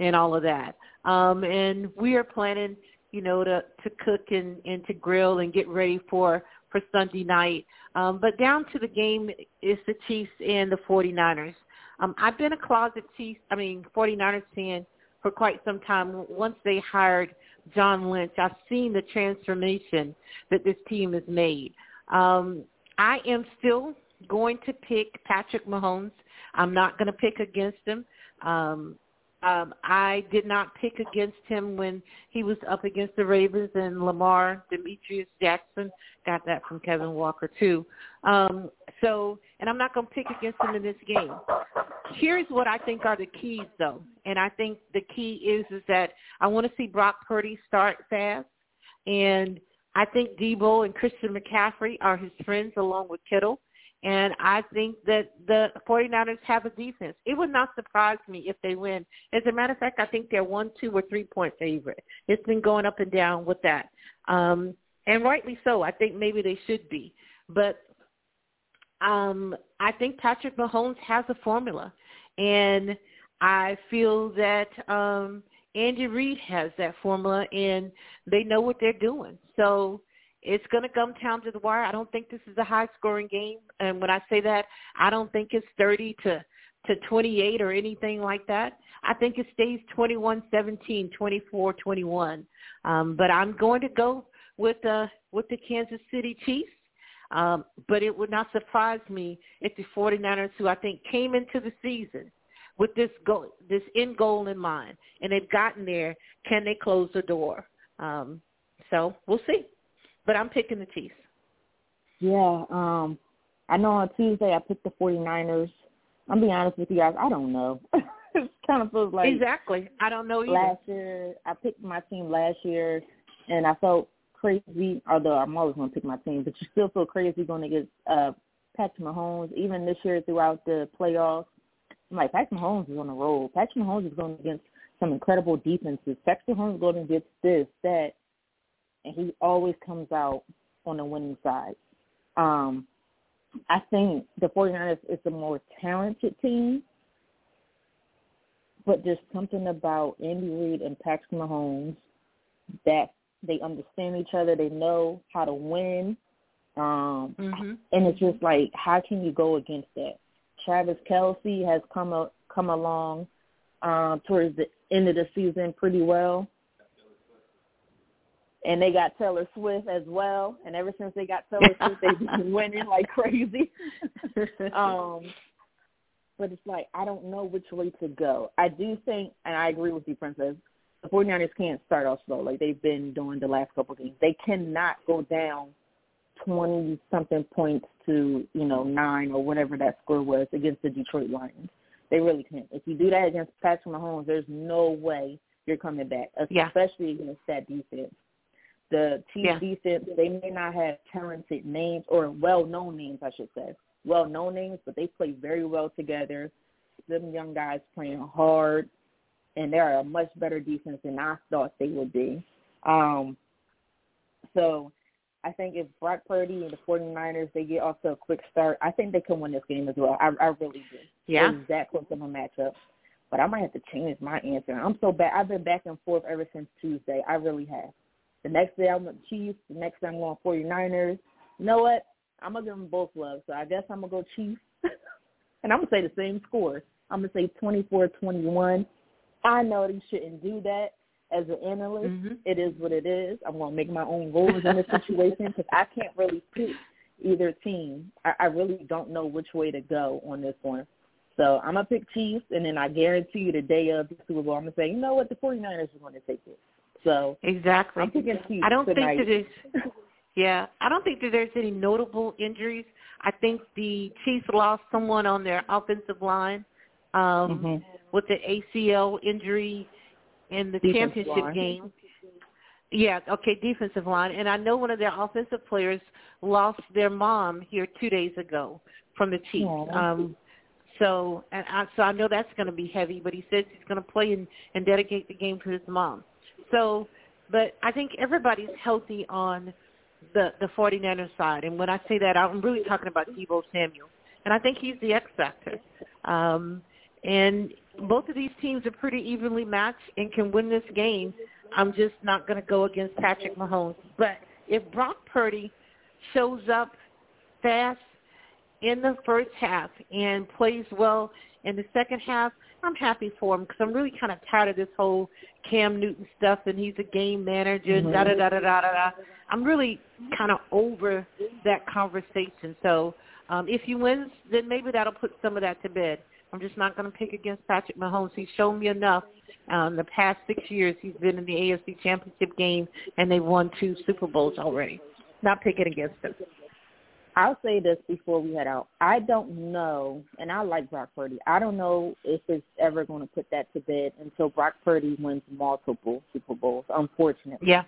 Speaker 2: and all of that. Um, and we are planning, you know, to to cook and and to grill and get ready for for Sunday night. Um, but down to the game is the Chiefs and the 49ers. Um, I've been a closet Chiefs, I mean 49ers fan for quite some time. Once they hired John Lynch, I've seen the transformation that this team has made. Um, I am still going to pick Patrick Mahomes. I'm not going to pick against him. Um, um, I did not pick against him when he was up against the Ravens and Lamar Demetrius Jackson got that from Kevin Walker too. Um, so, and I'm not going to pick against him in this game. Here's what I think are the keys, though, and I think the key is is that I want to see Brock Purdy start fast, and I think Deebo and Christian McCaffrey are his friends along with Kittle. And I think that the 49ers have a defense. It would not surprise me if they win. As a matter of fact, I think they're one, two, or three point favorite. It's been going up and down with that. Um, and rightly so. I think maybe they should be. But um, I think Patrick Mahomes has a formula. And I feel that um, Andy Reid has that formula, and they know what they're doing. So it's going to come down to the wire. I don't think this is a high-scoring game, and when I say that, I don't think it's 30 to to 28 or anything like that. I think it stays 21-17, 24-21. Um, but I'm going to go with uh, with the Kansas City Chiefs. Um, but it would not surprise me if the 49ers, who I think came into the season with this goal, this end goal in mind, and they've gotten there, can they close the door? Um, so we'll see. But I'm picking the Chiefs.
Speaker 1: Yeah, um, I know on Tuesday I picked the 49ers. I'm being honest with you guys, I don't know. it kind of feels like
Speaker 2: exactly. I don't know either.
Speaker 1: Last year, I picked my team last year, and I felt crazy. Although I'm always going to pick my team, but you still feel crazy going to get uh, Patrick Mahomes. Even this year throughout the playoffs, I'm like Patrick Mahomes is on a roll. Patrick Mahomes is going against some incredible defenses. Patrick Mahomes is going against this, that, and he always comes out on the winning side. Um, I think the 49ers is a more talented team, but there's something about Andy Reid and Patrick Mahomes that they understand each other. They know how to win. Um,
Speaker 2: mm-hmm.
Speaker 1: And it's just like, how can you go against that? Travis Kelce has come a, come along um, towards the end of the season pretty well and they got Taylor Swift as well. And ever since they got Taylor Swift, they've been winning like crazy. um, but it's like I don't know which way to go. I do think, and I agree with you, Princess. The 49ers can't start off slow like they've been doing the last couple of games. They cannot go down twenty something points to you know nine or whatever that score was against the Detroit Lions. They really can't. If you do that against Patrick Mahomes, there's no way you're coming back, especially
Speaker 2: yeah.
Speaker 1: against that defense the Chiefs
Speaker 2: yeah.
Speaker 1: defense, they may not have talented names or well-known names, I should say. Well-known names, but they play very well together. Them young guys playing hard, and they're a much better defense than I thought they would be. Um, so I think if Brock Purdy and the 49ers, they get off to a quick start, I think they can win this game as well. I, I really do.
Speaker 2: Yeah.
Speaker 1: It's that close of a matchup. But I might have to change my answer. I'm so bad. I've been back and forth ever since Tuesday. I really have. The next day I'm with Chiefs. The next day I'm going 49ers. You know what? I'm going to give them both love. So I guess I'm going to go Chiefs. and I'm going to say the same score. I'm going to say 24-21. I know they shouldn't do that as an analyst.
Speaker 2: Mm-hmm.
Speaker 1: It is what it is. I'm going to make my own rules in this situation because I can't really pick either team. I, I really don't know which way to go on this one. So I'm going to pick Chiefs, and then I guarantee you the day of the Super Bowl, I'm going to say, you know what, the 49ers are going to take it. So
Speaker 2: exactly.
Speaker 1: I'm picking
Speaker 2: I don't
Speaker 1: tonight.
Speaker 2: think that there's yeah, I don't think that there's any notable injuries. I think the Chiefs lost someone on their offensive line um
Speaker 1: mm-hmm.
Speaker 2: with the ACL injury in the
Speaker 1: Defensive
Speaker 2: championship
Speaker 1: line.
Speaker 2: game. Yeah, okay, defensive line. And I know one of their offensive players lost their mom here two days ago from the Chiefs.
Speaker 1: Aww.
Speaker 2: Um so and I so I know that's gonna be heavy, but he says he's gonna play and, and dedicate the game to his mom. So, but I think everybody's healthy on the the 49ers side. And when I say that, I'm really talking about Deebo Samuel. And I think he's the X factor. Um, and both of these teams are pretty evenly matched and can win this game. I'm just not going to go against Patrick Mahomes. But if Brock Purdy shows up fast in the first half and plays well in the second half, I'm happy for him because I'm really kind of tired of this whole Cam Newton stuff and he's a game manager da da da da da da. I'm really kind of over that conversation. So um, if he wins, then maybe that'll put some of that to bed. I'm just not going to pick against Patrick Mahomes. He's shown me enough. Um, the past six years, he's been in the AFC Championship game, and they've won two Super Bowls already. Not picking against him.
Speaker 1: I'll say this before we head out. I don't know, and I like Brock Purdy. I don't know if it's ever going to put that to bed until Brock Purdy wins multiple Super Bowls. Unfortunately,
Speaker 2: yeah.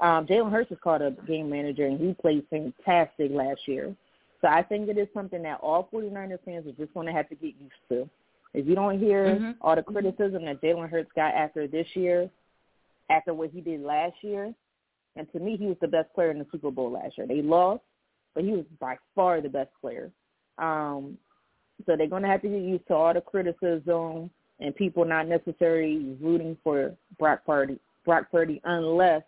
Speaker 1: Um, Jalen Hurts is called a game manager, and he played fantastic last year. So I think it is something that all 49ers fans are just going to have to get used to. If you don't hear
Speaker 2: mm-hmm.
Speaker 1: all the criticism that Jalen Hurts got after this year, after what he did last year, and to me, he was the best player in the Super Bowl last year. They lost, but he was by far the best player. Um, so they're going to have to get used to all the criticism and people not necessarily rooting for Brock Purdy, Brock Purdy unless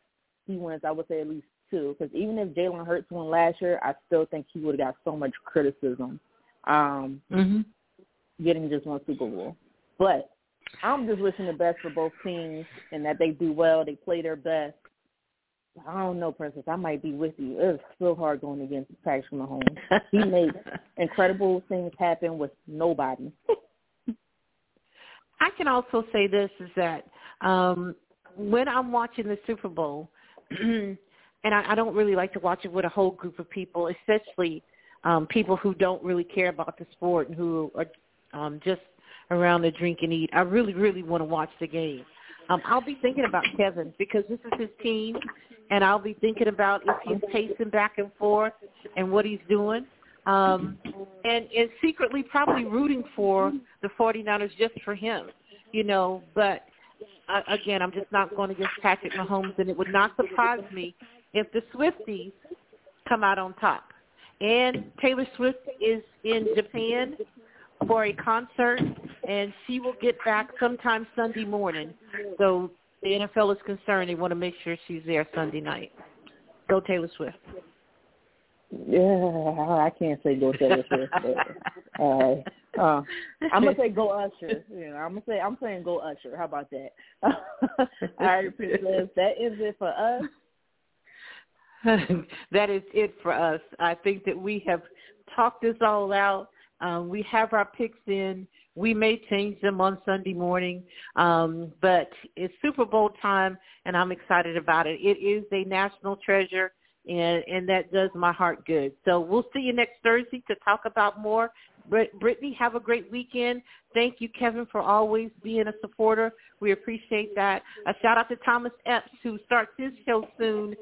Speaker 1: he wins. I would say at least two, because even if Jalen Hurts won last year, I still think he would have got so much criticism. Um,
Speaker 2: mm-hmm.
Speaker 1: Getting just one Super Bowl, but I'm just wishing the best for both teams and that they do well, they play their best. I don't know, Princess. I might be with you. It's so hard going against Patrick Mahomes. he made incredible things happen with nobody.
Speaker 2: I can also say this is that um when I'm watching the Super Bowl, and I, I don't really like to watch it with a whole group of people, especially um people who don't really care about the sport and who are um just around to drink and eat. I really, really want to watch the game. Um, I'll be thinking about Kevin because this is his team, and I'll be thinking about if he's pacing back and forth and what he's doing. Um, and, and secretly probably rooting for the 49ers just for him, you know. But uh, again, I'm just not going to against Patrick Mahomes, and it would not surprise me if the Swifties come out on top. And Taylor Swift is in Japan for a concert, and she will get back sometime Sunday morning. So the NFL is concerned; they want to make sure she's there Sunday night. Go Taylor Swift.
Speaker 1: Yeah, I can't say go Taylor Swift. But, uh, uh, I'm gonna say go Usher. You know, I'm gonna say I'm saying go Usher. How about that? All right, Princess. That is it for us.
Speaker 2: that is it for us. I think that we have talked this all out. Um, we have our picks in. We may change them on Sunday morning, um, but it's Super Bowl time, and I'm excited about it. It is a national treasure, and, and that does my heart good. So we'll see you next Thursday to talk about more. Britne, have a great weekend. Thank you, Kevin, for always being a supporter. We appreciate that. A shout out to Thomas Epps, who starts his show soon,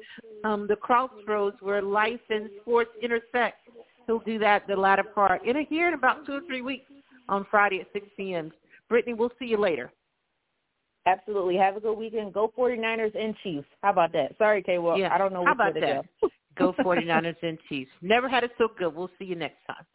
Speaker 2: um, The Crossroads, where life and sports intersect. He'll do that the latter part in a here in about two or three weeks on Friday at 6 p.m. Britne, we'll see you later.
Speaker 1: Absolutely. Have a good weekend. Go 49ers and Chiefs. How about that? Sorry, Kay. Well,
Speaker 2: yeah.
Speaker 1: I don't know
Speaker 2: How about
Speaker 1: that?
Speaker 2: Go. go 49ers and Chiefs. Never had it so good. We'll see you next time.